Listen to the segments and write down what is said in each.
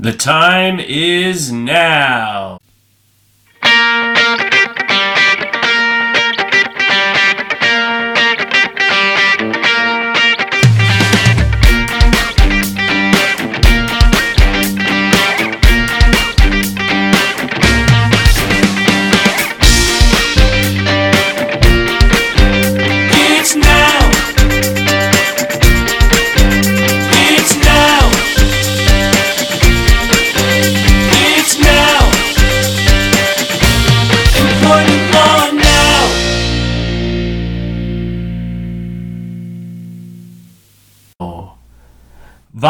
The time is now.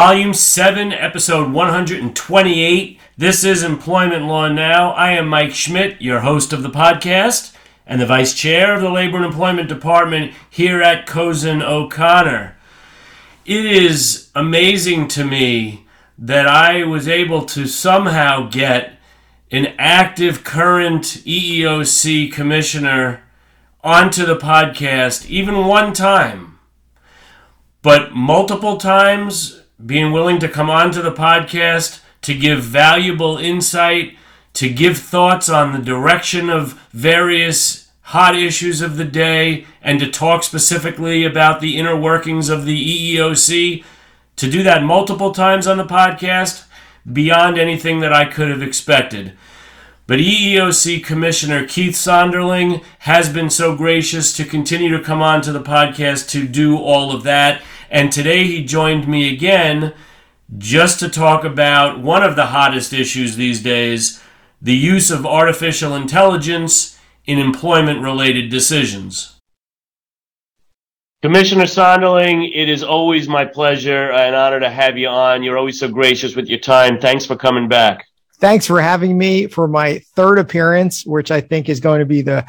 Volume 7, Episode 128. This is Employment Law Now. I am Mike Schmidt, your host of the podcast and the Vice Chair of the Labor and Employment Department here at Cozen O'Connor. It is amazing to me that I was able to somehow get an active current EEOC commissioner onto the podcast even one time but multiple times being willing to come onto the podcast to give valuable insight, to give thoughts on the direction of various hot issues of the day, and to talk specifically about the inner workings of the EEOC. To do that multiple times on the podcast, beyond anything that I could have expected. But EEOC Commissioner Keith Sonderling has been so gracious to continue to come on to the podcast to do all of that. And today he joined me again just to talk about one of the hottest issues these days the use of artificial intelligence in employment related decisions. Commissioner Sonderling, it is always my pleasure and honor to have you on. You're always so gracious with your time. Thanks for coming back. Thanks for having me for my third appearance, which I think is going to be the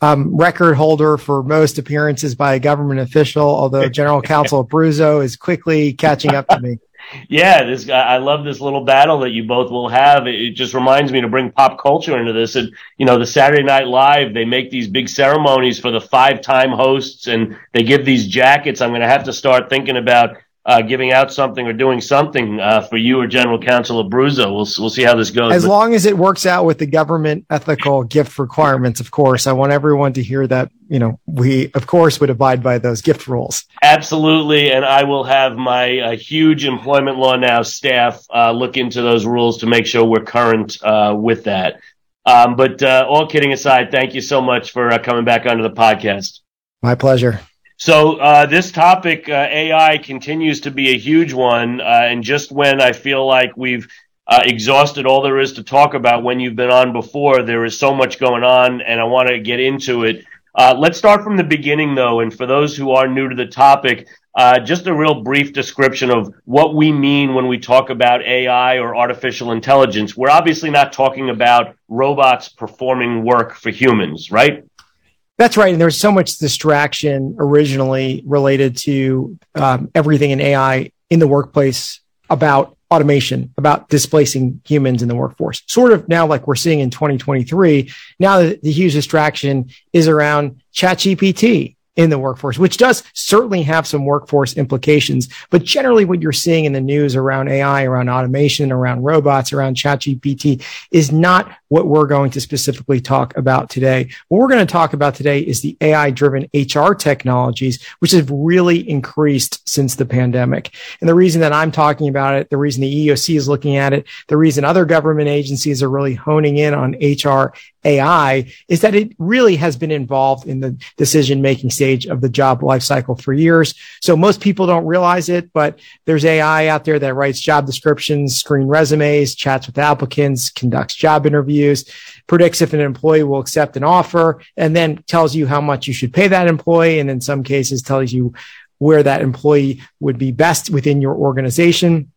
um, record holder for most appearances by a government official, although General Counsel Abruzzo is quickly catching up to me. Yeah, this guy, I love this little battle that you both will have. It just reminds me to bring pop culture into this. And, you know, the Saturday Night Live, they make these big ceremonies for the five time hosts and they give these jackets. I'm going to have to start thinking about uh, giving out something or doing something uh, for you or General Counsel Abruzzo. We'll, we'll see how this goes. As But- long as it works out with the government ethical gift requirements, of course, I want everyone to hear that, you know, we, of course, would abide by those gift rules. Absolutely, and I will have my uh, huge employment law now staff uh, look into those rules to make sure we're current uh, with that. Um, but uh, all kidding aside, thank you so much for uh, coming back onto the podcast. My pleasure. So uh, this topic, uh, AI, continues to be a huge one, uh, and just when I feel like we've uh, exhausted all there is to talk about when you've been on before, there is so much going on, and I want to get into it. Uh, let's start from the beginning, though, and for those who are new to the topic, uh, just a real brief description of what we mean when we talk about AI or artificial intelligence. We're obviously not talking about robots performing work for humans, right? That's right. And there was so much distraction originally related to um, everything in AI in the workplace about automation, about displacing humans in the workforce. Sort of now, like we're seeing in 2023, now the, the huge distraction is around ChatGPT in the workforce, which does certainly have some workforce implications. But generally, what you're seeing in the news around AI, around automation, around robots, around ChatGPT is not what we're going to specifically talk about today. What we're going to talk about today is the AI driven HR technologies, which have really increased since the pandemic. And the reason that I'm talking about it, the reason the EEOC is looking at it, the reason other government agencies are really honing in on HR AI is that it really has been involved in the decision making stage of the job lifecycle for years. So most people don't realize it, but there's AI out there that writes job descriptions, screen resumes, chats with applicants, conducts job interviews, predicts if an employee will accept an offer, and then tells you how much you should pay that employee. And in some cases tells you where that employee would be best within your organization.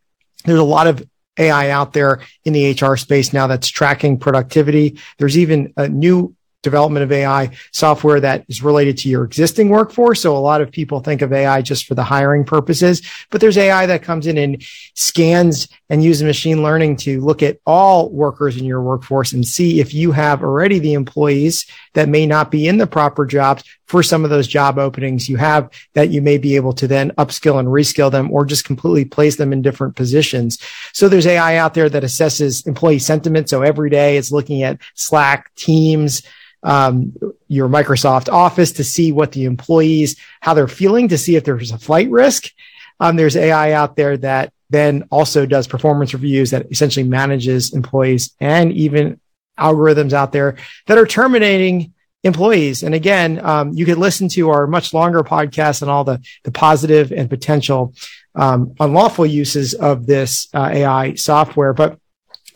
There's a lot of AI out there in the HR space now that's tracking productivity. There's even a new development of AI software that is related to your existing workforce. So a lot of people think of AI just for the hiring purposes, but there's AI that comes in and scans and use machine learning to look at all workers in your workforce and see if you have already the employees that may not be in the proper jobs for some of those job openings you have that you may be able to then upskill and reskill them or just completely place them in different positions. So there's AI out there that assesses employee sentiment. So every day it's looking at Slack, Teams, um, your Microsoft Office to see what the employees, how they're feeling to see if there's a flight risk. Um, there's AI out there that then also does performance reviews that essentially manages employees and even algorithms out there that are terminating employees. And again, um, you could listen to our much longer podcast and all the, the positive and potential um, unlawful uses of this uh, AI software. But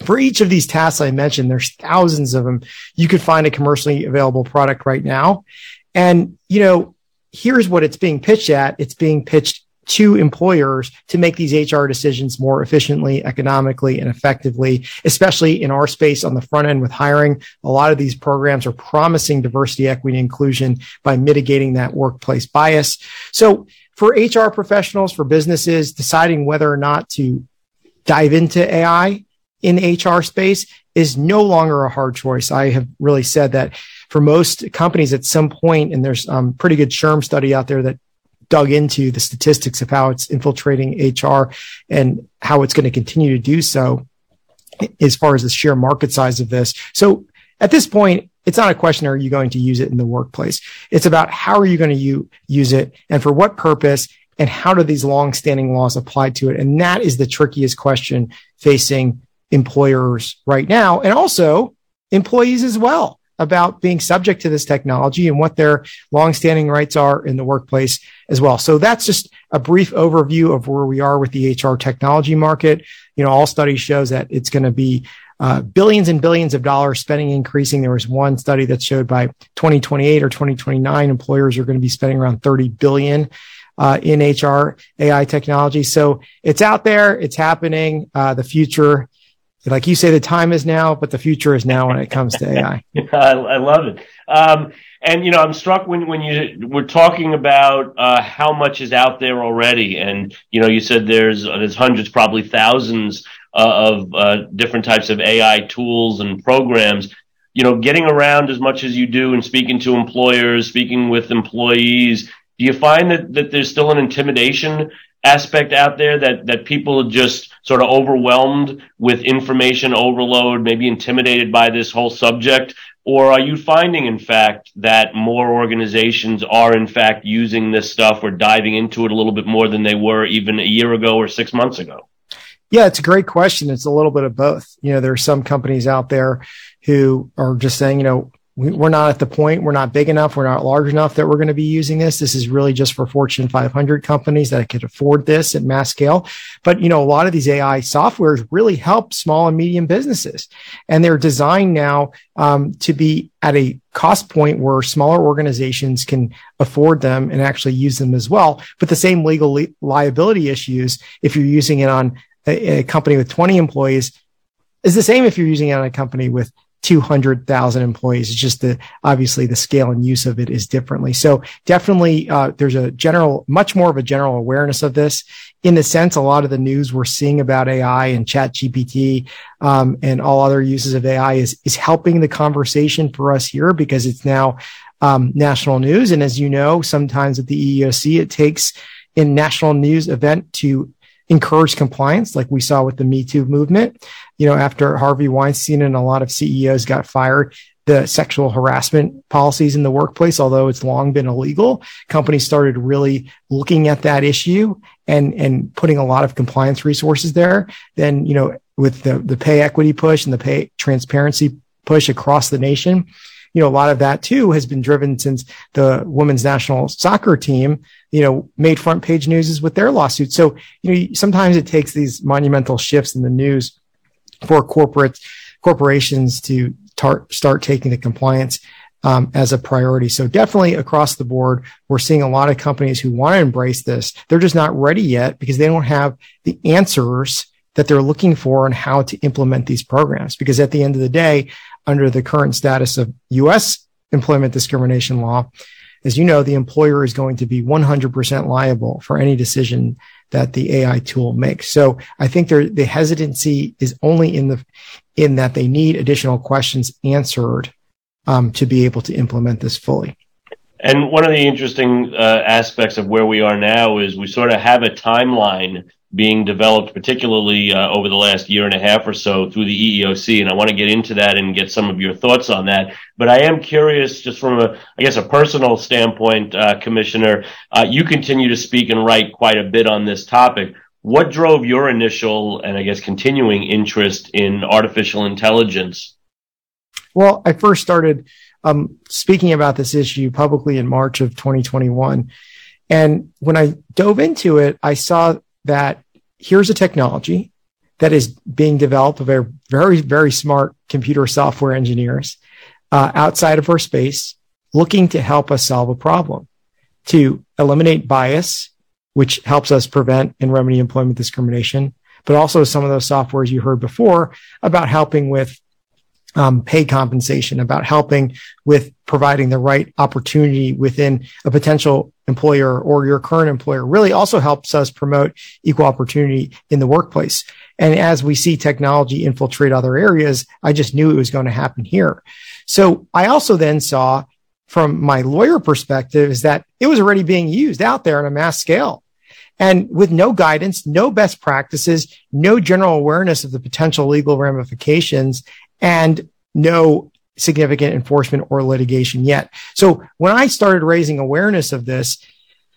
for each of these tasks I mentioned, there's thousands of them. You could find a commercially available product right now. And, you know, here's what it's being pitched at. It's being pitched to employers to make these HR decisions more efficiently, economically, and effectively, especially in our space on the front end with hiring. A lot of these programs are promising diversity, equity, and inclusion by mitigating that workplace bias. So for HR professionals, for businesses deciding whether or not to dive into AI in HR space is no longer a hard choice. I have really said that for most companies at some point, and there's a um, pretty good SHRM study out there that dug into the statistics of how it's infiltrating HR and how it's going to continue to do so as far as the sheer market size of this. So at this point, it's not a question, are you going to use it in the workplace? It's about how are you going to u- use it and for what purpose and how do these long-standing laws apply to it? And that is the trickiest question facing employers right now and also employees as well about being subject to this technology and what their longstanding rights are in the workplace as well. So that's just a brief overview of where we are with the HR technology market. You know, all studies shows that it's going to be uh, billions and billions of dollars spending increasing. There was one study that showed by 2028 or 2029, employers are going to be spending around 30 billion uh, in HR AI technology. So it's out there, it's happening. Uh, the future like you say, the time is now, but the future is now when it comes to AI. I, I, love it. Um, and you know, I'm struck when when you were talking about uh, how much is out there already, and you know, you said there's there's hundreds, probably thousands uh, of uh, different types of AI tools and programs. You know, getting around as much as you do and speaking to employers, speaking with employees, do you find that that there's still an intimidation aspect out there that that people are just sort of overwhelmed with information overload, maybe intimidated by this whole subject? Or are you finding, in fact, that more organizations are, in fact, using this stuff or diving into it a little bit more than they were even a year ago or six months ago? Yeah, it's a great question. It's a little bit of both. You know, there are some companies out there who are just saying, you know, we're not at the point, we're not big enough, we're not large enough that we're going to be using this. This is really just for Fortune 500 companies that could afford this at mass scale. But, you know, a lot of these AI softwares really help small and medium businesses. And they're designed now um, to be at a cost point where smaller organizations can afford them and actually use them as well. But the same legal li- liability issues, if you're using it on a, a company with 20 employees, is the same if you're using it on a company with 200,000 employees. It's just the, obviously the scale and use of it is differently. So definitely, uh, there's a general, much more of a general awareness of this in the sense a lot of the news we're seeing about AI and chat GPT, um, and all other uses of AI is, is helping the conversation for us here because it's now, um, national news. And as you know, sometimes at the EEOC, it takes in national news event to encourage compliance, like we saw with the Me Too movement. You know, after Harvey Weinstein and a lot of CEOs got fired, the sexual harassment policies in the workplace, although it's long been illegal, companies started really looking at that issue and, and putting a lot of compliance resources there. Then, you know, with the, the pay equity push and the pay transparency push across the nation, you know, a lot of that too has been driven since the women's national soccer team, you know, made front page news with their lawsuit. So, you know, sometimes it takes these monumental shifts in the news for corporate corporations to tar- start taking the compliance um, as a priority. So definitely across the board, we're seeing a lot of companies who want to embrace this. They're just not ready yet because they don't have the answers that they're looking for on how to implement these programs. Because at the end of the day, under the current status of U.S. employment discrimination law, as you know, the employer is going to be 100% liable for any decision that the AI tool makes. So I think the hesitancy is only in the in that they need additional questions answered um, to be able to implement this fully. And one of the interesting uh, aspects of where we are now is we sort of have a timeline being developed, particularly uh, over the last year and a half or so through the EEOC. And I want to get into that and get some of your thoughts on that. But I am curious, just from a, I guess, a personal standpoint, uh, Commissioner, uh, you continue to speak and write quite a bit on this topic. What drove your initial and I guess continuing interest in artificial intelligence? Well, I first started um, speaking about this issue publicly in March of 2021. And when I dove into it, I saw that here's a technology that is being developed by very, very smart computer software engineers uh, outside of our space looking to help us solve a problem, to eliminate bias, which helps us prevent and remedy employment discrimination, but also some of those softwares you heard before about helping with um, pay compensation, about helping with providing the right opportunity within a potential employer or your current employer really also helps us promote equal opportunity in the workplace. And as we see technology infiltrate other areas, I just knew it was going to happen here. So I also then saw from my lawyer perspective is that it was already being used out there on a mass scale. And with no guidance, no best practices, no general awareness of the potential legal ramifications, and no significant enforcement or litigation yet. So when I started raising awareness of this,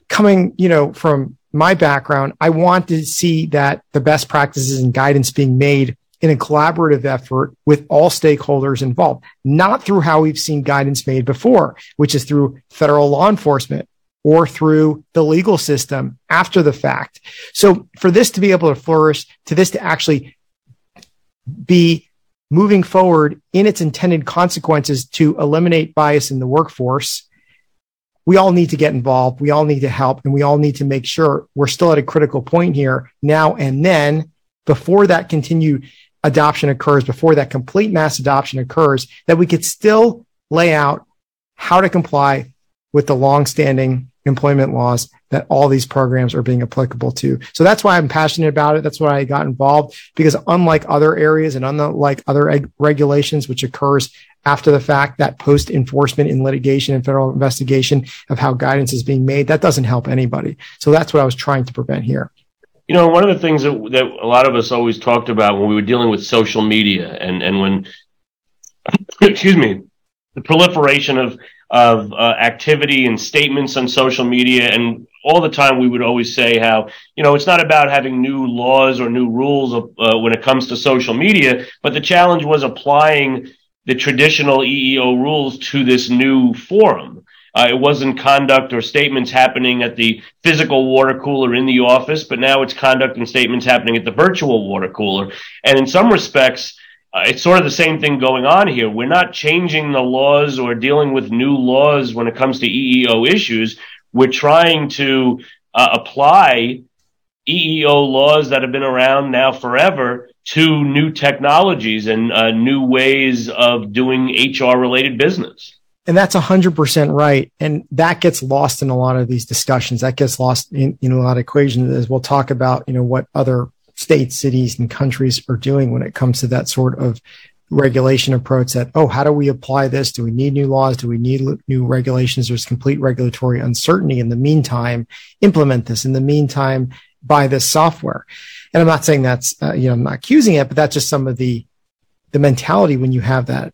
coming, you know, from my background, I want to see that the best practices and guidance being made in a collaborative effort with all stakeholders involved, not through how we've seen guidance made before, which is through federal law enforcement or through the legal system after the fact. So for this to be able to flourish, to this to actually be moving forward in its intended consequences to eliminate bias in the workforce, we all need to get involved. We all need to help and we all need to make sure we're still at a critical point here now and then before that continued adoption occurs, before that complete mass adoption occurs, that we could still lay out how to comply with the longstanding employment laws that all these programs are being applicable to. So that's why I'm passionate about it. That's why I got involved because unlike other areas and unlike other eg- regulations, which occurs after the fact, that post enforcement in litigation and federal investigation of how guidance is being made, that doesn't help anybody. So that's what I was trying to prevent here. You know, one of the things that, that a lot of us always talked about when we were dealing with social media and, and when, excuse me, the proliferation of of uh, activity and statements on social media and all the time we would always say how you know it's not about having new laws or new rules uh, when it comes to social media but the challenge was applying the traditional EEO rules to this new forum. Uh, it wasn't conduct or statements happening at the physical water cooler in the office but now it's conduct and statements happening at the virtual water cooler. And in some respects uh, it's sort of the same thing going on here. We're not changing the laws or dealing with new laws when it comes to EEO issues. We're trying to uh, apply EEO laws that have been around now forever to new technologies and uh, new ways of doing HR related business. And that's 100% right. And that gets lost in a lot of these discussions. That gets lost in, in a lot of equations as we'll talk about, you know, what other states, cities, and countries are doing when it comes to that sort of regulation approach that, oh, how do we apply this? Do we need new laws? Do we need new regulations? There's complete regulatory uncertainty. In the meantime, implement this. In the meantime, buy this software. And I'm not saying that's, uh, you know, I'm not accusing it, but that's just some of the, the mentality when you have that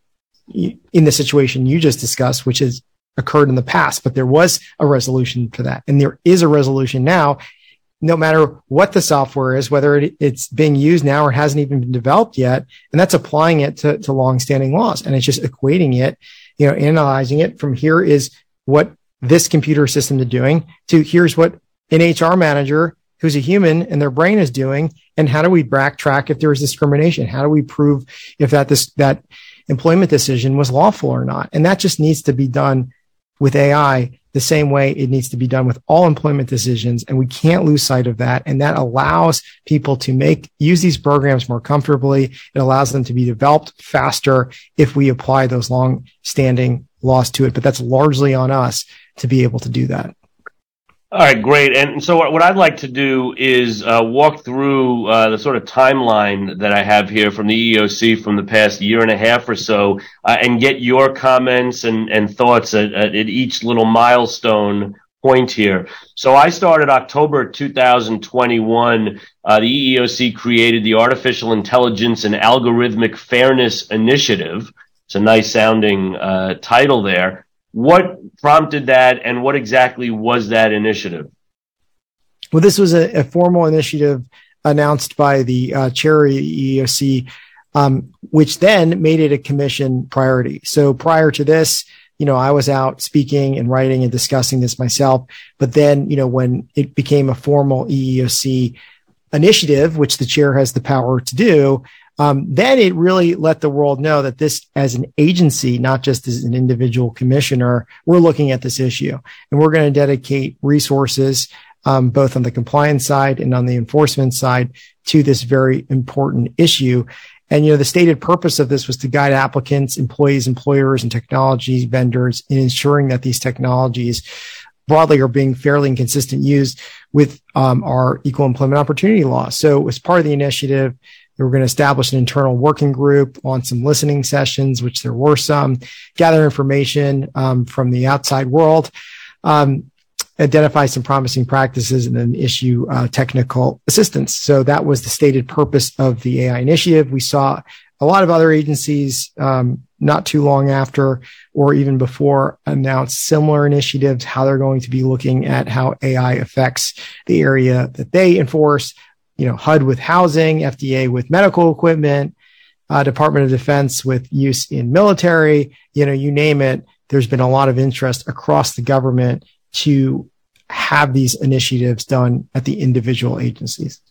in the situation you just discussed, which has occurred in the past, but there was a resolution for that. And there is a resolution now no matter what the software is, whether it, it's being used now or hasn't even been developed yet. And that's applying it to, to longstanding laws. And it's just equating it, you know, analyzing it from here is what this computer system is doing to here's what an HR manager who's a human and their brain is doing. And how do we backtrack if there is discrimination? How do we prove if that this, that employment decision was lawful or not? And that just needs to be done with AI the same way it needs to be done with all employment decisions. And we can't lose sight of that. And that allows people to make, use these programs more comfortably. It allows them to be developed faster if we apply those long standing laws to it. But that's largely on us to be able to do that. All right, great. And so, what I'd like to do is uh, walk through uh, the sort of timeline that I have here from the EEOC from the past year and a half or so, uh, and get your comments and, and thoughts at, at, each little milestone point here. So, I started October 2021. Uh, the EEOC created the Artificial Intelligence and Algorithmic Fairness Initiative. It's a nice sounding uh, title there. What prompted that, and what exactly was that initiative? Well, this was a, a formal initiative announced by the uh, chair of the EEOC, um, which then made it a commission priority. So prior to this, you know, I was out speaking and writing and discussing this myself. But then, you know, when it became a formal EEOC initiative, which the chair has the power to do, um, then it really let the world know that this, as an agency, not just as an individual commissioner, we're looking at this issue and we're going to dedicate resources, um, both on the compliance side and on the enforcement side to this very important issue. And, you know, the stated purpose of this was to guide applicants, employees, employers, and technology vendors in ensuring that these technologies broadly are being fairly and consistent used with um, our equal employment opportunity law. So as part of the initiative, we were going to establish an internal working group on some listening sessions, which there were some, gather information um, from the outside world, um, identify some promising practices, and then issue uh, technical assistance. So that was the stated purpose of the AI initiative. We saw a lot of other agencies um, not too long after or even before announce similar initiatives, how they're going to be looking at how AI affects the area that they enforce, you know, HUD with housing, FDA with medical equipment, uh, Department of Defense with use in military, you know, you name it. There's been a lot of interest across the government to have these initiatives done at the individual agencies.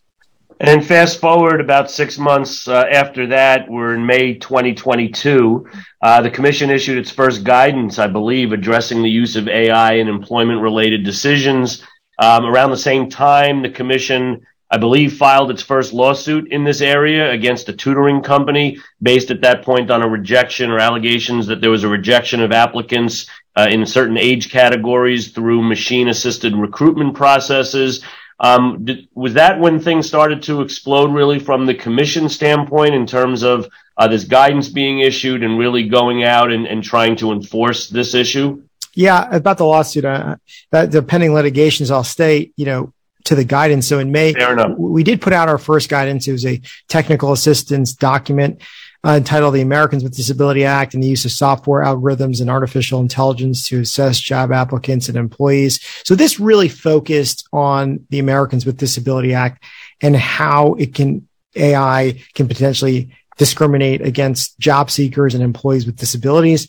And fast forward about six months uh, after that, we're in May 2022. Uh, the commission issued its first guidance, I believe, addressing the use of AI in employment related decisions. Um, around the same time, the commission I believe, filed its first lawsuit in this area against a tutoring company based at that point on a rejection or allegations that there was a rejection of applicants uh, in certain age categories through machine assisted recruitment processes. Um, did, was that when things started to explode really from the commission standpoint in terms of uh, this guidance being issued and really going out and, and trying to enforce this issue? Yeah, about the lawsuit, uh, that the pending litigations, I'll state, you know, to the guidance. So in May, we did put out our first guidance. It was a technical assistance document uh, entitled the Americans with Disability Act and the use of software algorithms and artificial intelligence to assess job applicants and employees. So this really focused on the Americans with Disability Act and how it can AI can potentially discriminate against job seekers and employees with disabilities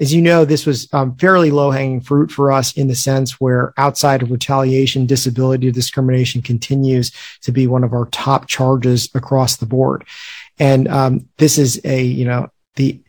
as you know, this was um, fairly low hanging fruit for us in the sense where outside of retaliation, disability discrimination continues to be one of our top charges across the board. And um, this is a, you know, the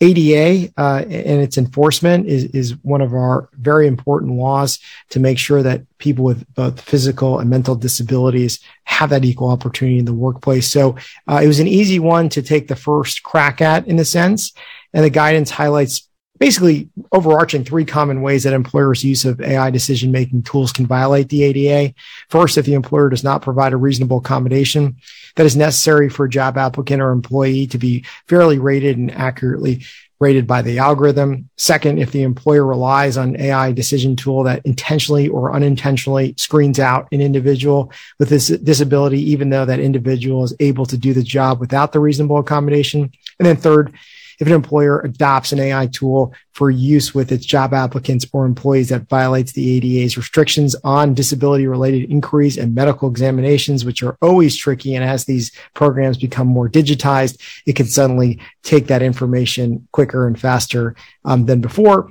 ADA uh, and its enforcement is, is one of our very important laws to make sure that people with both physical and mental disabilities have that equal opportunity in the workplace. So uh, it was an easy one to take the first crack at in a sense. And the guidance highlights basically overarching three common ways that employers' use of AI decision making tools can violate the ADA. First, if the employer does not provide a reasonable accommodation that is necessary for a job applicant or employee to be fairly rated and accurately rated by the algorithm. Second, if the employer relies on AI decision tool that intentionally or unintentionally screens out an individual with this disability, even though that individual is able to do the job without the reasonable accommodation. And then third, if an employer adopts an AI tool for use with its job applicants or employees that violates the ADA's restrictions on disability related inquiries and medical examinations, which are always tricky. And as these programs become more digitized, it can suddenly take that information quicker and faster um, than before.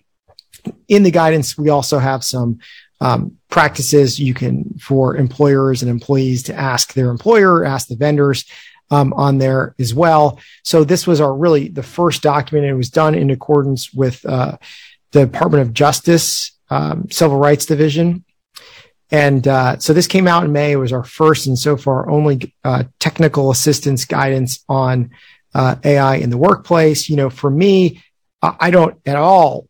In the guidance, we also have some um, practices you can for employers and employees to ask their employer, ask the vendors um, on there as well. So this was our really the first document. It was done in accordance with uh, the Department of Justice um, Civil Rights Division. And uh, so this came out in May. It was our first and so far only uh, technical assistance guidance on uh, AI in the workplace. You know, for me, I don't at all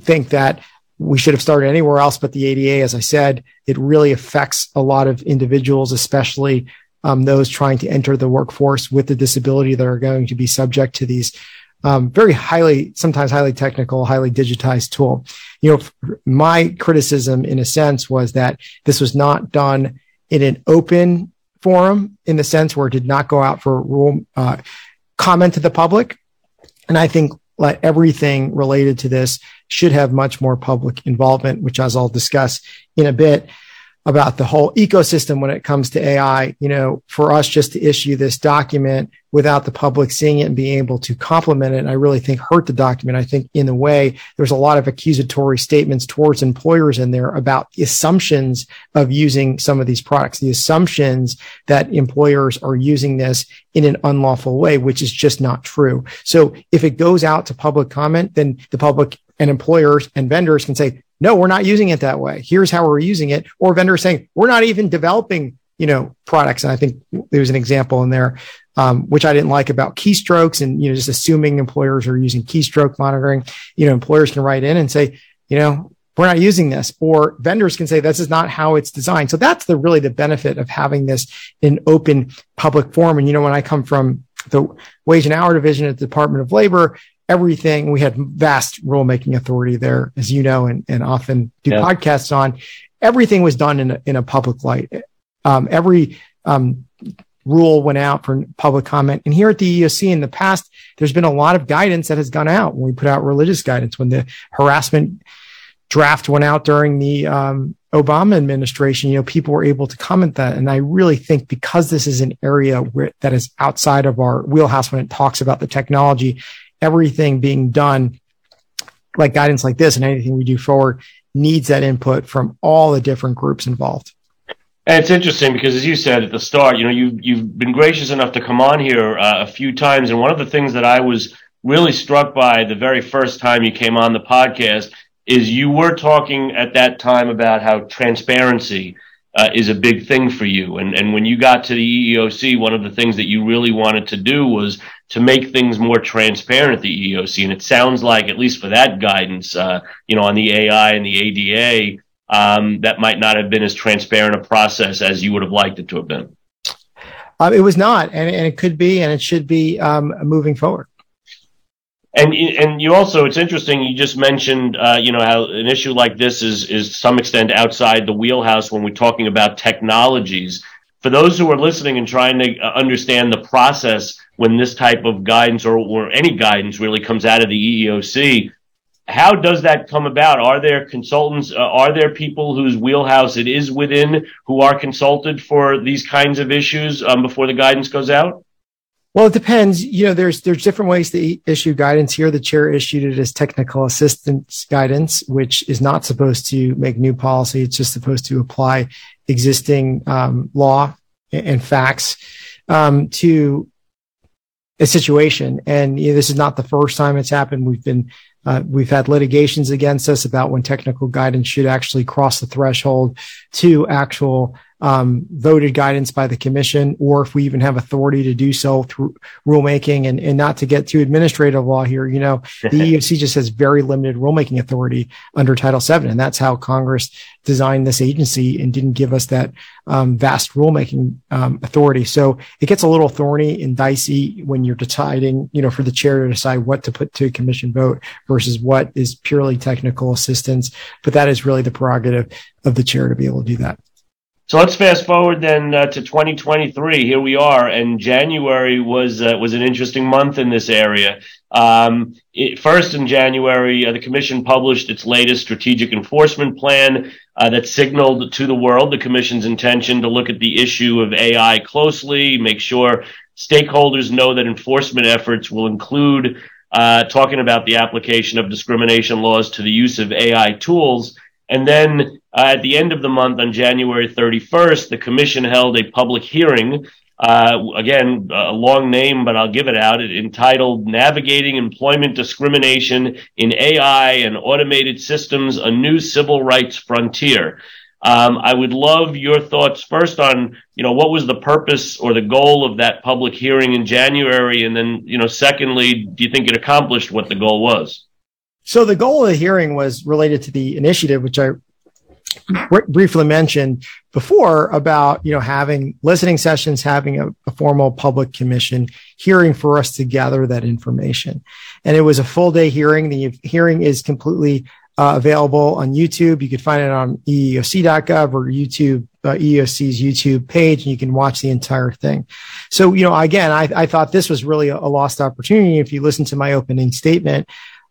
think that we should have started anywhere else but the ADA. As I said, it really affects a lot of individuals, especially um, those trying to enter the workforce with a disability that are going to be subject to these um, very highly, sometimes highly technical, highly digitized tool. You know, my criticism in a sense was that this was not done in an open forum in the sense where it did not go out for rule, uh, comment to the public. And I think like everything related to this should have much more public involvement, which as I'll discuss in a bit about the whole ecosystem when it comes to AI. You know, for us just to issue this document without the public seeing it and being able to complement it, I really think hurt the document. I think in a way, there's a lot of accusatory statements towards employers in there about the assumptions of using some of these products, the assumptions that employers are using this in an unlawful way, which is just not true. So if it goes out to public comment, then the public and employers and vendors can say, no, we're not using it that way. Here's how we're using it. Or vendors saying, we're not even developing, you know, products. And I think there's an example in there, um, which I didn't like about keystrokes and, you know, just assuming employers are using keystroke monitoring. You know, employers can write in and say, you know, we're not using this or vendors can say this is not how it's designed. So that's the really the benefit of having this in open public forum. And, you know, when I come from the wage and hour division at the Department of Labor, everything. We had vast rulemaking authority there, as you know, and, and often do yeah. podcasts on. Everything was done in a, in a public light. Um, every um, rule went out for public comment. And here at the EEOC in the past, there's been a lot of guidance that has gone out when we put out religious guidance, when the harassment draft went out during the um, Obama administration, you know, people were able to comment that. And I really think because this is an area where that is outside of our wheelhouse when it talks about the technology, everything being done like guidance like this and anything we do forward needs that input from all the different groups involved. And it's interesting because, as you said at the start, you know, you've you've been gracious enough to come on here uh, a few times, and one of the things that I was really struck by the very first time you came on the podcast is you were talking at that time about how transparency uh, is a big thing for you. And, and when you got to the EEOC, one of the things that you really wanted to do was to make things more transparent at the EEOC. And it sounds like, at least for that guidance, uh, you know, on the AI and the ADA, um, that might not have been as transparent a process as you would have liked it to have been. Uh, it was not, and, and, it could be, and it should be um, moving forward. And and you also, it's interesting. You just mentioned, uh, you know, how an issue like this is is to some extent outside the wheelhouse when we're talking about technologies. For those who are listening and trying to uh, understand the process when this type of guidance or, or any guidance really comes out of the EEOC, how does that come about? Are there consultants? Uh, are there people whose wheelhouse it is within who are consulted for these kinds of issues um, before the guidance goes out? Well, it depends. You know, there's there's different ways to issue guidance. Here, the chair issued it as technical assistance guidance, which is not supposed to make new policy. It's just supposed to apply existing um, law and facts um, to a situation. And you know, this is not the first time it's happened. We've been uh, we've had litigations against us about when technical guidance should actually cross the threshold to actual um, voted guidance by the commission, or if we even have authority to do so through rulemaking and, and not to get too administrative law here. You know, the EEOC just has very limited rulemaking authority under Title VII. And that's how Congress designed this agency and didn't give us that um, vast rulemaking um, authority. So it gets a little thorny and dicey when you're deciding, you know, for the chair to decide what to put to a commission vote versus what is purely technical assistance. But that is really the prerogative of the chair to be able to do that. So let's fast forward then uh, to 2023. Here we are, and January was uh, was an interesting month in this area. Um, it, first, in January, uh, the Commission published its latest strategic enforcement plan uh, that signaled to the world the Commission's intention to look at the issue of AI closely, make sure stakeholders know that enforcement efforts will include uh, talking about the application of discrimination laws to the use of AI tools and then uh, at the end of the month, on January 31st, the commission held a public hearing. Uh, again, a long name, but I'll give it out. It entitled Navigating Employment Discrimination in AI and Automated Systems, a New Civil Rights Frontier. Um, I would love your thoughts first on, you know, what was the purpose or the goal of that public hearing in January? And then, you know, secondly, do you think it accomplished what the goal was? So the goal of the hearing was related to the initiative, which I briefly mentioned before about you know having listening sessions having a, a, formal public commission hearing for us to gather that information. And it was a full day hearing. The hearing is completely uh, available on youtube. You can find it on eeoc.gov or youtube uh, eeoc's youtube page and you can watch the entire thing. So you know again i, I thought this was really a, a lost opportunity. If you listen to my opening statement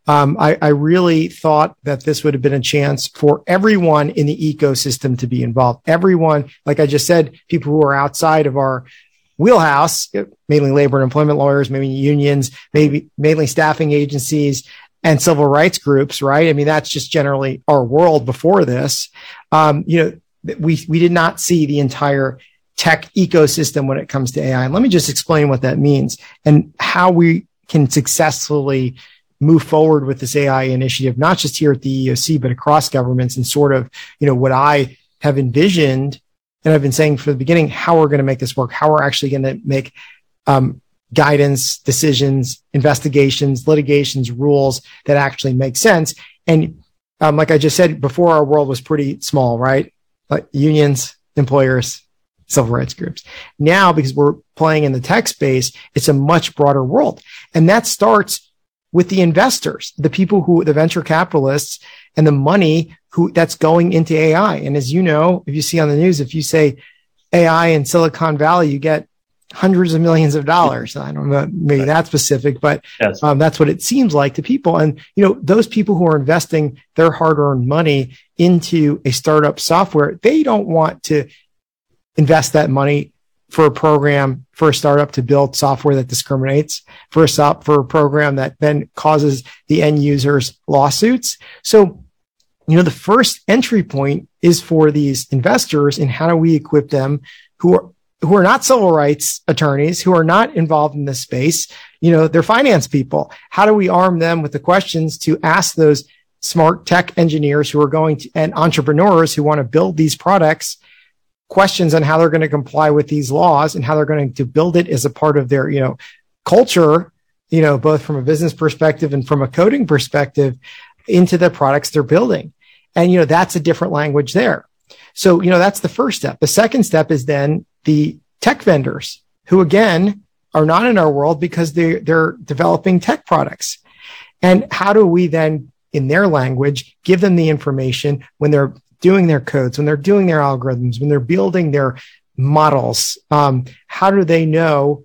um, I, I, really thought that this would have been a chance for everyone in the ecosystem to be involved. Everyone, like I just said, people who are outside of our wheelhouse, mainly labor and employment lawyers, maybe unions, maybe mainly staffing agencies and civil rights groups, right? I mean, that's just generally our world before this. Um, you know, we, we did not see the entire tech ecosystem when it comes to AI. And let me just explain what that means and how we can successfully move forward with this AI initiative, not just here at the EOC, but across governments and sort of, you know, what I have envisioned and I've been saying from the beginning, how we're going to make this work, how we're actually going to make um, guidance, decisions, investigations, litigations, rules that actually make sense. And um, like I just said before, our world was pretty small, right? Like unions, employers, civil rights groups. Now, because we're playing in the tech space, it's a much broader world. And that starts with the investors, the people who, the venture capitalists and the money who that's going into AI. And as you know, if you see on the news, if you say AI in Silicon Valley, you get hundreds of millions of dollars. I don't know, maybe that specific, but yes. um, that's what it seems like to people. And, you know, those people who are investing their hard earned money into a startup software, they don't want to invest that money for a program for a startup to build software that discriminates for a stop for a program that then causes the end users lawsuits. So, you know, the first entry point is for these investors and how do we equip them who are who are not civil rights attorneys, who are not involved in this space. You know, they're finance people. How do we arm them with the questions to ask those smart tech engineers who are going to and entrepreneurs who want to build these products questions on how they're going to comply with these laws and how they're going to build it as a part of their, you know, culture, you know, both from a business perspective and from a coding perspective into the products they're building. And, you know, that's a different language there. So, you know, that's the first step. The second step is then the tech vendors who again are not in our world because they, they're developing tech products. And how do we then in their language, give them the information when they're doing their codes, when they're doing their algorithms, when they're building their models, um, how do they know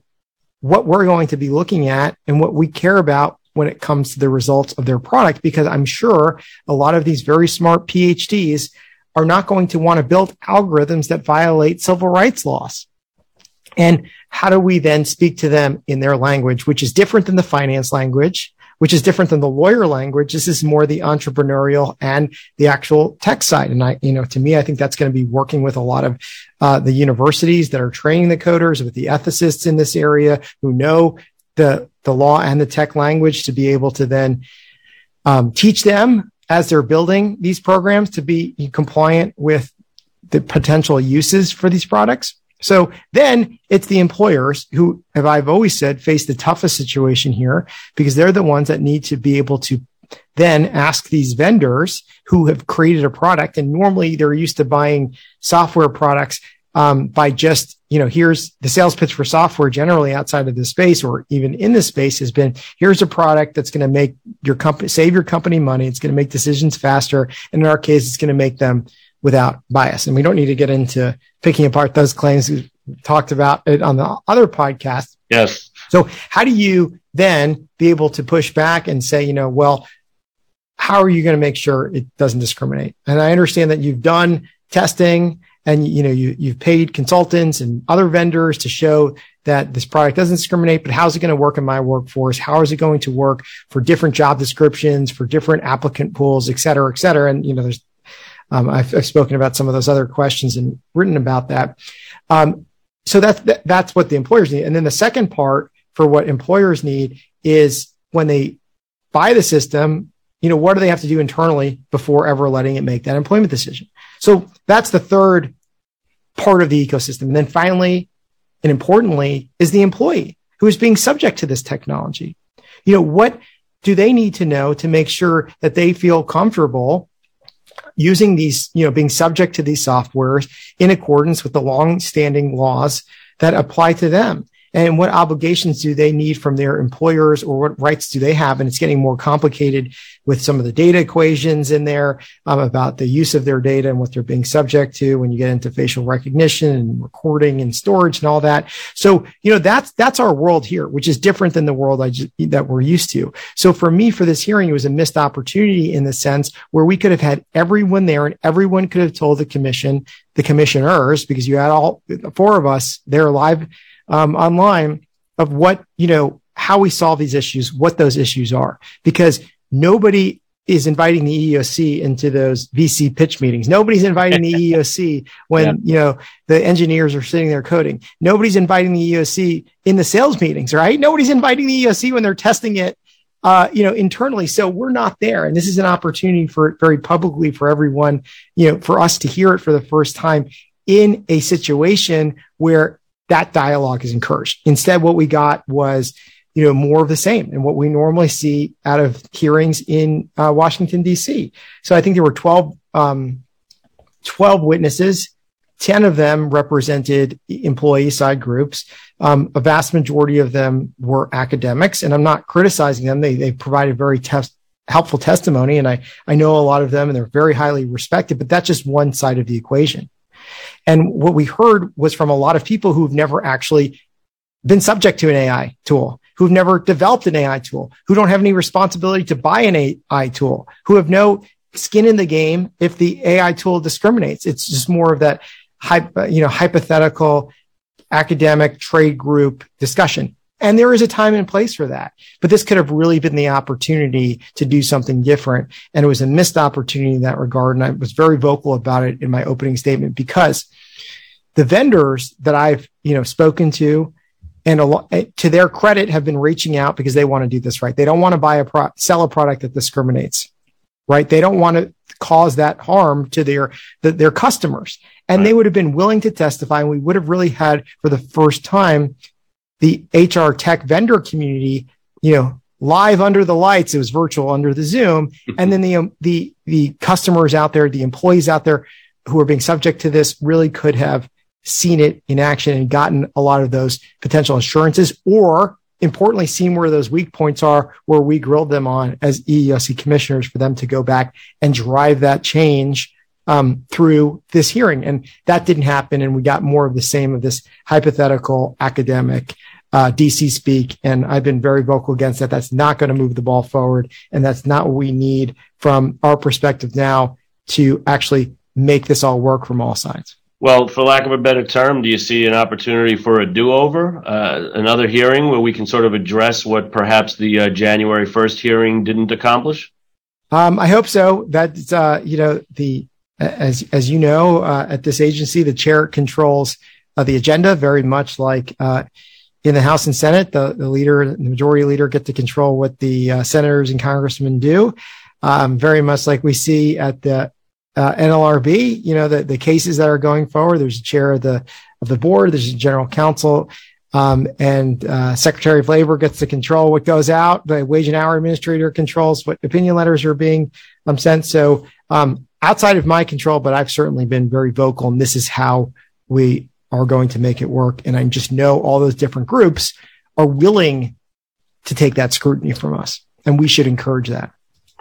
what we're going to be looking at and what we care about when it comes to the results of their product? Because I'm sure a lot of these very smart PhDs are not going to want to build algorithms that violate civil rights laws. And how do we then speak to them in their language, which is different than the finance language? Which is different than the lawyer language. This is more the entrepreneurial and the actual tech side. And I, you know, to me, I think that's going to be working with a lot of uh, the universities that are training the coders, with the ethicists in this area who know the the law and the tech language to be able to then um, teach them as they're building these programs to be compliant with the potential uses for these products. So then it's the employers who, as I've always said, face the toughest situation here because they're the ones that need to be able to then ask these vendors who have created a product. And normally they're used to buying software products um, by just you know here's the sales pitch for software generally outside of the space or even in this space has been here's a product that's going to make your company save your company money. It's going to make decisions faster. And in our case it's going to make them without bias. And we don't need to get into picking apart those claims. We talked about it on the other podcast. Yes. So how do you then be able to push back and say, you know, well, how are you going to make sure it doesn't discriminate? And I understand that you've done testing and you know you you've paid consultants and other vendors to show that this product doesn't discriminate but how's it going to work in my workforce how is it going to work for different job descriptions for different applicant pools et cetera et cetera and you know there's um, I've, I've, spoken about some of those other questions and written about that. Um, so that's that, that's what the employers need. And then the second part for what employers need is when they buy the system, you know, what do they have to do internally before ever letting it make that employment decision? So that's the third part of the ecosystem. And then finally, and importantly, is the employee who is being subject to this technology. You know, what do they need to know to make sure that they feel comfortable using these, you know, being subject to these softwares in accordance with the long-standing laws that apply to them? And what obligations do they need from their employers or what rights do they have? And it's getting more complicated with some of the data equations in there um, about the use of their data and what they're being subject to when you get into facial recognition and recording and storage and all that. So, you know, that's, that's our world here, which is different than the world I just, that we're used to. So for me, for this hearing, it was a missed opportunity in the sense where we could have had everyone there and everyone could have told the commission, the commissioners, because you had all four of us there live um, online of what, you know, how we solve these issues, what those issues are, because nobody is inviting the EEOC into those VC pitch meetings. Nobody's inviting the EEOC when, yeah. you know, the engineers are sitting there coding. Nobody's inviting the EEOC in the sales meetings, right? Nobody's inviting the EEOC when they're testing it, uh, you know, internally. So we're not there. And this is an opportunity for it very publicly for everyone, you know, for us to hear it for the first time in a situation where that dialogue is encouraged. Instead, what we got was, you know, more of the same and what we normally see out of hearings in uh, Washington, D.C. So I think there were 12, um, 12 witnesses. 10 of them represented employee side groups. Um, a vast majority of them were academics, and I'm not criticizing them. They, they provided very test, helpful testimony, and I, I know a lot of them, and they're very highly respected, but that's just one side of the equation. And what we heard was from a lot of people who've never actually been subject to an AI tool, who've never developed an AI tool, who don't have any responsibility to buy an AI tool, who have no skin in the game if the AI tool discriminates. It's just more of that, you know, hypothetical academic trade group discussion. And there is a time and place for that. But this could have really been the opportunity to do something different. And it was a missed opportunity in that regard. And I was very vocal about it in my opening statement because the vendors that I've, you know, spoken to and a lot eh, to their credit have been reaching out because they want to do this right. They don't want to buy a pro- sell a product that discriminates, right? They don't want to cause that harm to their, the, their customers. And right. they would have been willing to testify. And we would have really had for the first time the HR tech vendor community, you know, live under the lights. It was virtual under the Zoom. Mm-hmm. And then the, um, the, the customers out there, the employees out there who are being subject to this really could have seen it in action and gotten a lot of those potential insurances or importantly seen where those weak points are where we grilled them on as EEOC commissioners for them to go back and drive that change um, through this hearing. And that didn't happen. And we got more of the same of this hypothetical academic uh, DC speak. And I've been very vocal against that. That's not going to move the ball forward. And that's not what we need from our perspective now to actually make this all work from all sides. Well, for lack of a better term, do you see an opportunity for a do-over, uh, another hearing where we can sort of address what perhaps the uh, January 1st hearing didn't accomplish? Um, I hope so. That's, uh, you know, the, as, as you know, uh, at this agency, the chair controls uh, the agenda very much like, uh, in the House and Senate, the, the leader, the majority leader get to control what the senators and congressmen do. Um, very much like we see at the uh, NLRB, you know, the, the cases that are going forward. There's a chair of the of the board. There's a general counsel, um, and uh, Secretary of Labor gets to control what goes out. The wage and hour administrator controls what opinion letters are being um, sent. So um, outside of my control, but I've certainly been very vocal, and this is how we are going to make it work. And I just know all those different groups are willing to take that scrutiny from us, and we should encourage that.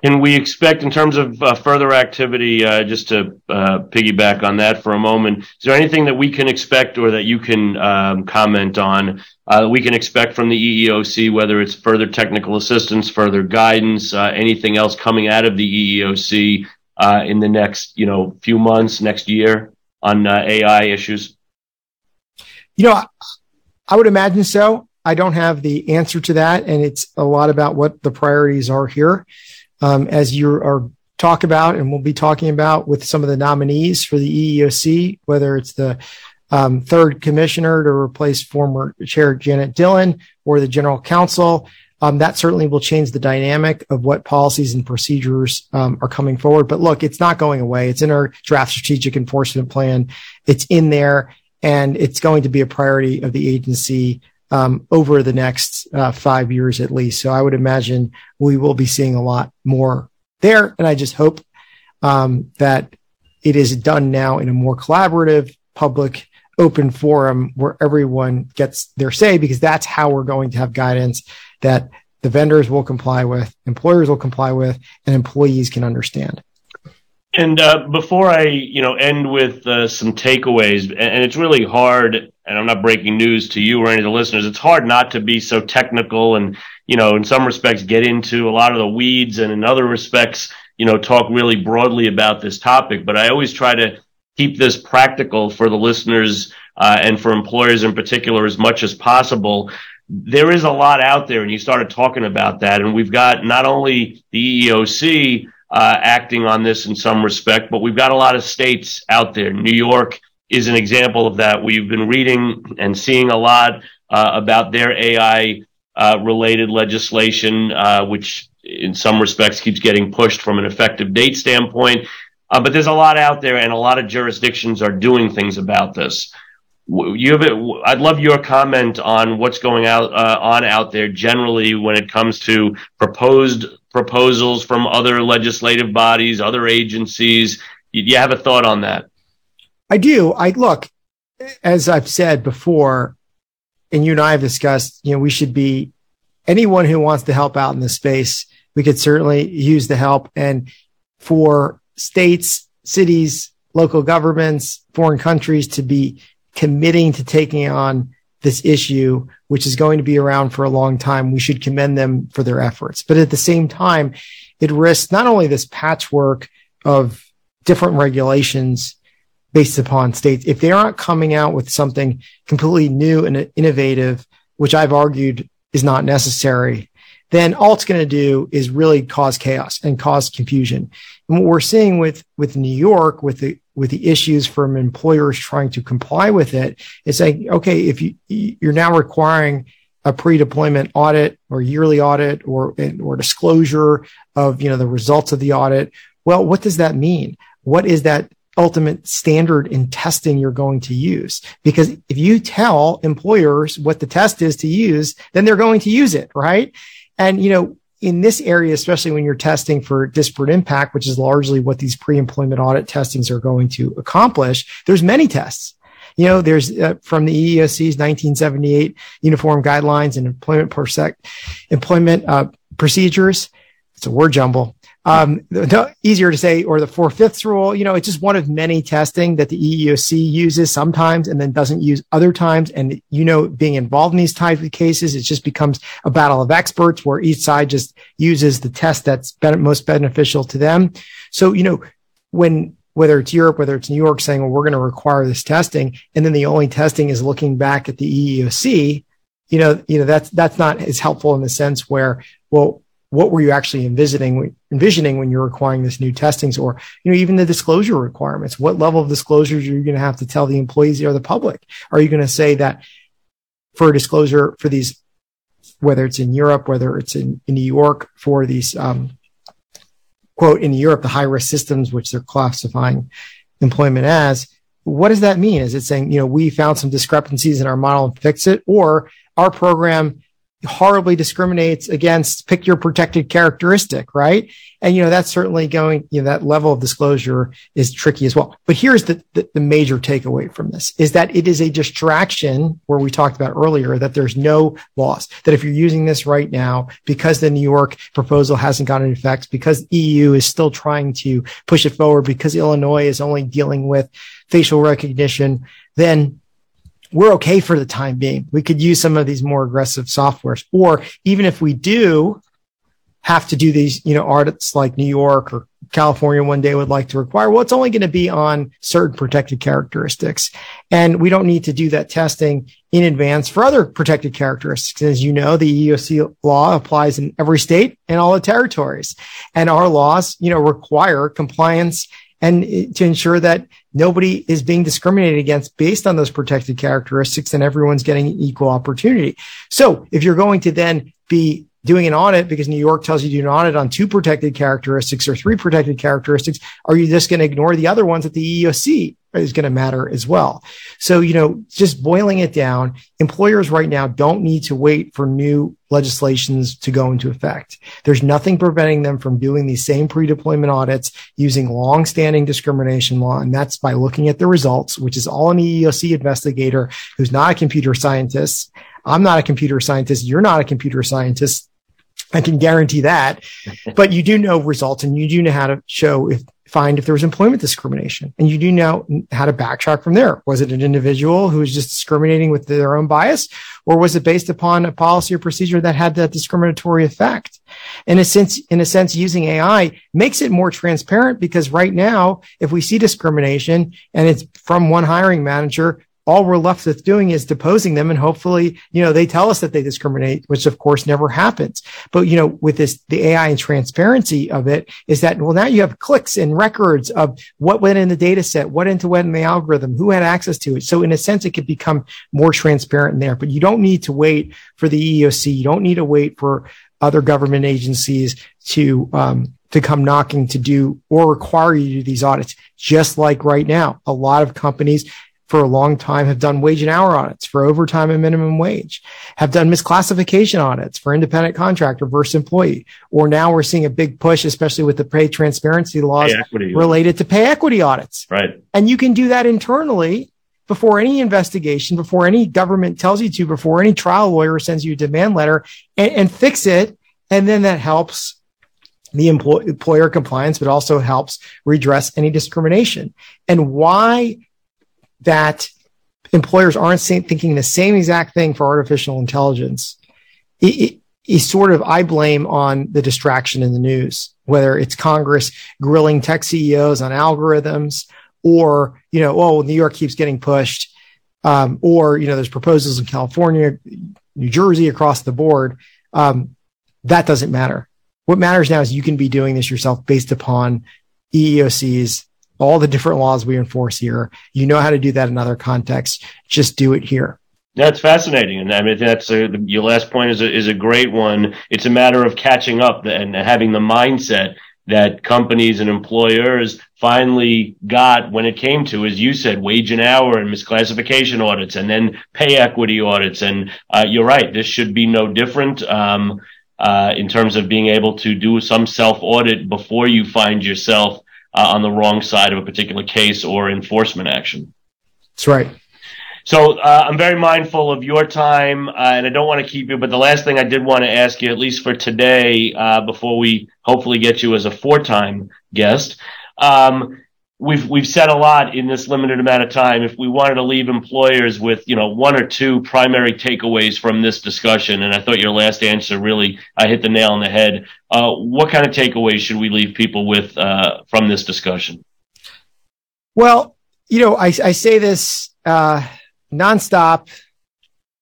Can we expect, in terms of uh, further activity, uh, just to uh, piggyback on that for a moment, is there anything that we can expect or that you can um, comment on uh, we can expect from the EEOC, whether it's further technical assistance, further guidance, uh, anything else coming out of the EEOC uh, in the next, you know, few months, next year on AI issues? You know, I would imagine so. I don't have the answer to that, and it's a lot about what the priorities are here um, as you are talk about, and we'll be talking about with some of the nominees for the EEOC, whether it's the um, third commissioner to replace former chair Janet Dhillon or the general counsel. Um, that certainly will change the dynamic of what policies and procedures um, are coming forward. But look, it's not going away. It's in our draft strategic enforcement plan. It's in there and it's going to be a priority of the agency um, over the next uh, five years at least. So I would imagine we will be seeing a lot more there. And I just hope um, that it is done now in a more collaborative, public, open forum where everyone gets their say, because that's how we're going to have guidance that the vendors will comply with, employers will comply with, and employees can understand. And uh, before I, you know, end with uh, some takeaways, and it's really hard, and I'm not breaking news to you or any of the listeners. It's hard not to be so technical, and you know, in some respects, get into a lot of the weeds, and in other respects, you know, talk really broadly about this topic. But I always try to keep this practical for the listeners uh, and for employers in particular as much as possible. There is a lot out there, and you started talking about that, and we've got not only the EEOC uh, acting on this in some respect, but we've got a lot of states out there. New York is an example of that. We've been reading and seeing a lot uh, about their AI uh, related legislation, uh, which in some respects keeps getting pushed from an effective date standpoint. Uh, but there's a lot out there, and a lot of jurisdictions are doing things about this. You have it. I'd love your comment on what's going out uh, on out there generally when it comes to proposed proposals from other legislative bodies, other agencies. Do you have a thought on that? I do. I look, as I've said before, and you and I have discussed, you know, we should be anyone who wants to help out in this space. We could certainly use the help. And for states, cities, local governments, foreign countries to be committing to taking on this issue, which is going to be around for a long time, we should commend them for their efforts. But at the same time, it risks not only this patchwork of different regulations based upon states, if they aren't coming out with something completely new and innovative, which I've argued is not necessary, then all it's going to do is really cause chaos and cause confusion. And what we're seeing with, with New York, with the with the issues from employers trying to comply with it. It's like, okay, if you, you're now requiring a pre-deployment audit or yearly audit or, or disclosure of, you know, the results of the audit. Well, what does that mean? What is that ultimate standard in testing you're going to use? Because if you tell employers what the test is to use, then they're going to use it, right? And, you know, in this area, especially when you're testing for disparate impact, which is largely what these pre-employment audit testings are going to accomplish, there's many tests. You know, there's uh, from the EEOC's 1978 Uniform Guidelines and Employment, Persec- employment uh, Procedures. It's a word jumble um, the, easier to say, or the four fifths rule. You know, it's just one of many testing that the EEOC uses sometimes and then doesn't use other times. And, you know, being involved in these types of cases, it just becomes a battle of experts where each side just uses the test that's most beneficial to them. So, you know, when, whether it's Europe, whether it's New York saying, well, we're going to require this testing. And then the only testing is looking back at the EEOC. You know, you know, that's, that's not as helpful in the sense where, well, what were you actually envisioning envisioning when you're requiring this new testings or you know even the disclosure requirements? What level of disclosures are you going to have to tell the employees or the public? Are you going to say that for a disclosure for these whether it's in europe whether it's in, in new york for these um, quote in europe the high risk systems which they're classifying employment as what does that mean? Is it saying you know we found some discrepancies in our model and fix it or our program horribly discriminates against pick your protected characteristic, right? And, you know, that's certainly going, you know, that level of disclosure is tricky as well. But here's the, the, the, major takeaway from this is that it is a distraction where we talked about earlier that there's no loss, that if you're using this right now, because the New York proposal hasn't gone into effect, because EU is still trying to push it forward, because Illinois is only dealing with facial recognition, then we're okay for the time being. We could use some of these more aggressive softwares, or even if we do have to do these, you know, audits like New York or California one day would like to require, well, it's only going to be on certain protected characteristics. And we don't need to do that testing in advance for other protected characteristics. As you know, the EEOC law applies in every state and all the territories. And our laws, you know, require compliance and to ensure that nobody is being discriminated against based on those protected characteristics and everyone's getting equal opportunity. So if you're going to then be doing an audit because New York tells you to do an audit on two protected characteristics or three protected characteristics, are you just going to ignore the other ones that the EEOC is going to matter as well. So, you know, just boiling it down, employers right now don't need to wait for new legislations to go into effect. There's nothing preventing them from doing these same pre-deployment audits using long-standing discrimination law. And that's by looking at the results, which is all an EEOC investigator who's not a computer scientist. I'm not a computer scientist. You're not a computer scientist. I can guarantee that. but you do know results and you do know how to show if find if there was employment discrimination and you do know how to backtrack from there. Was it an individual who was just discriminating with their own bias or was it based upon a policy or procedure that had that discriminatory effect? In a sense, in a sense, using AI makes it more transparent because right now, if we see discrimination and it's from one hiring manager, all we're left with doing is deposing them and hopefully, you know, they tell us that they discriminate, which of course never happens. But, you know, with this, the AI and transparency of it is that, well, now you have clicks and records of what went in the data set, what into what in the algorithm, who had access to it. So in a sense, it could become more transparent there, but you don't need to wait for the EEOC. You don't need to wait for other government agencies to, um, to come knocking to do or require you to do these audits. Just like right now, a lot of companies for a long time have done wage and hour audits for overtime and minimum wage, have done misclassification audits for independent contractor versus employee. Or now we're seeing a big push, especially with the pay transparency laws related to pay equity audits. Right. And you can do that internally before any investigation, before any government tells you to, before any trial lawyer sends you a demand letter and, and fix it. And then that helps the employ- employer compliance, but also helps redress any discrimination. And why that employers aren't thinking the same exact thing for artificial intelligence is sort of I blame on the distraction in the news, whether it's Congress grilling tech CEOs on algorithms or, you know, oh, New York keeps getting pushed. Um, or, you know, there's proposals in California, New Jersey across the board. Um, that doesn't matter. What matters now is you can be doing this yourself based upon EEOC's all the different laws we enforce here. You know how to do that in other contexts. Just do it here. That's fascinating, and I mean that's a, your last point is a, is a great one. It's a matter of catching up and having the mindset that companies and employers finally got when it came to, as you said, wage and hour and misclassification audits, and then pay equity audits. And uh, you're right, this should be no different. Um, uh, in terms of being able to do some self audit before you find yourself uh, on the wrong side of a particular case or enforcement action. That's right. So uh, I'm very mindful of your time, uh, and I don't want to keep you. But the last thing I did want to ask you, at least for today, uh, before we hopefully get you as a four-time guest, um, we've we've said a lot in this limited amount of time. If we wanted to leave employers with you know one or two primary takeaways from this discussion, and I thought your last answer really I hit the nail on the head. Uh, what kind of takeaways should we leave people with uh, from this discussion? Well, you know, I, I say this uh, nonstop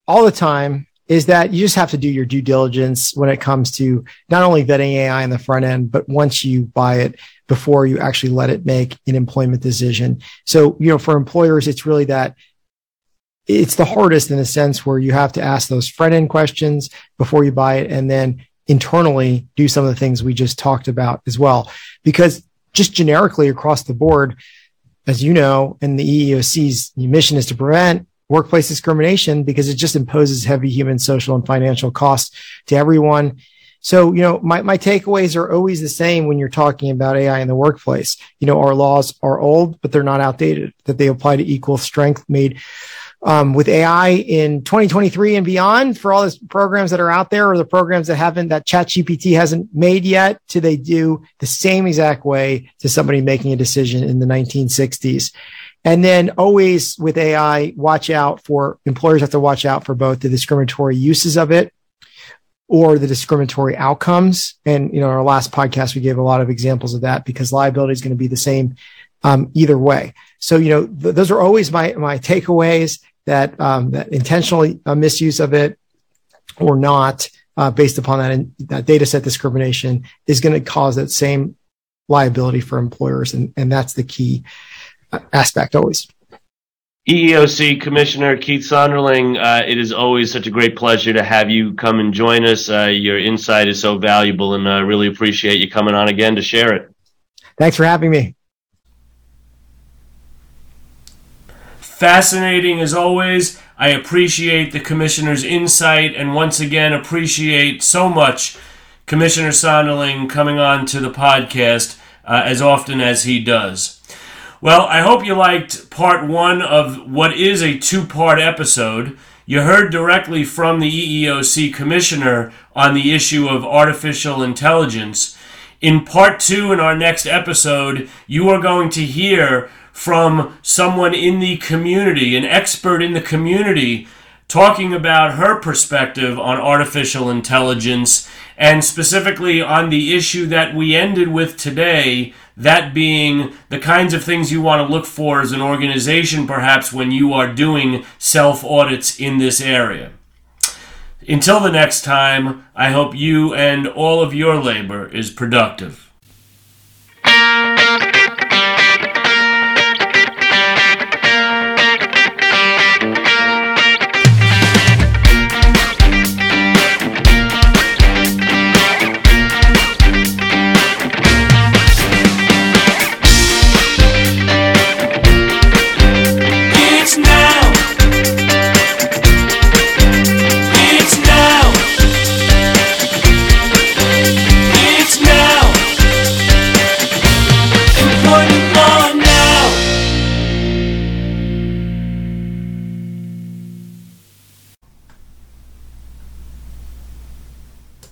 all the time is that you just have to do your due diligence when it comes to not only vetting AI in the front end, but once you buy it before you actually let it make an employment decision. So, you know, for employers, it's really that it's the hardest in a sense where you have to ask those front end questions before you buy it and then internally do some of the things we just talked about as well. Because just generically across the board, as you know, and the EEOC's mission is to prevent workplace discrimination because it just imposes heavy human, social, and financial costs to everyone. So, you know, my, my takeaways are always the same when you're talking about AI in the workplace. You know, our laws are old, but they're not outdated, that they apply to equal strength made um, with AI in 2023 and beyond for all these programs that are out there or the programs that haven't, that chat GPT hasn't made yet, do they do the same exact way to somebody making a decision in the 1960s? And then always with AI, watch out for employers have to watch out for both the discriminatory uses of it or the discriminatory outcomes. And, you know, our last podcast, we gave a lot of examples of that because liability is going to be the same um, either way. So, you know, th- those are always my, my takeaways that, um, that intentionally uh, misuse of it or not, uh, based upon that, in, that data set discrimination is going to cause that same liability for employers. And, and that's the key aspect always. EEOC Commissioner Keith Sonderling, uh, it is always such a great pleasure to have you come and join us. Uh, your insight is so valuable, and I uh, really appreciate you coming on again to share it. Thanks for having me. Fascinating as always. I appreciate the Commissioner's insight and once again appreciate so much Commissioner Sonderling coming on to the podcast uh, as often as he does. Well, I hope you liked part one of what is a two part episode. You heard directly from the EEOC Commissioner on the issue of artificial intelligence. In part two, in our next episode, you are going to hear from someone in the community, an expert in the community, talking about her perspective on artificial intelligence and specifically on the issue that we ended with today, that being the kinds of things you want to look for as an organization, perhaps when you are doing self audits in this area. Until the next time, I hope you and all of your labor is productive.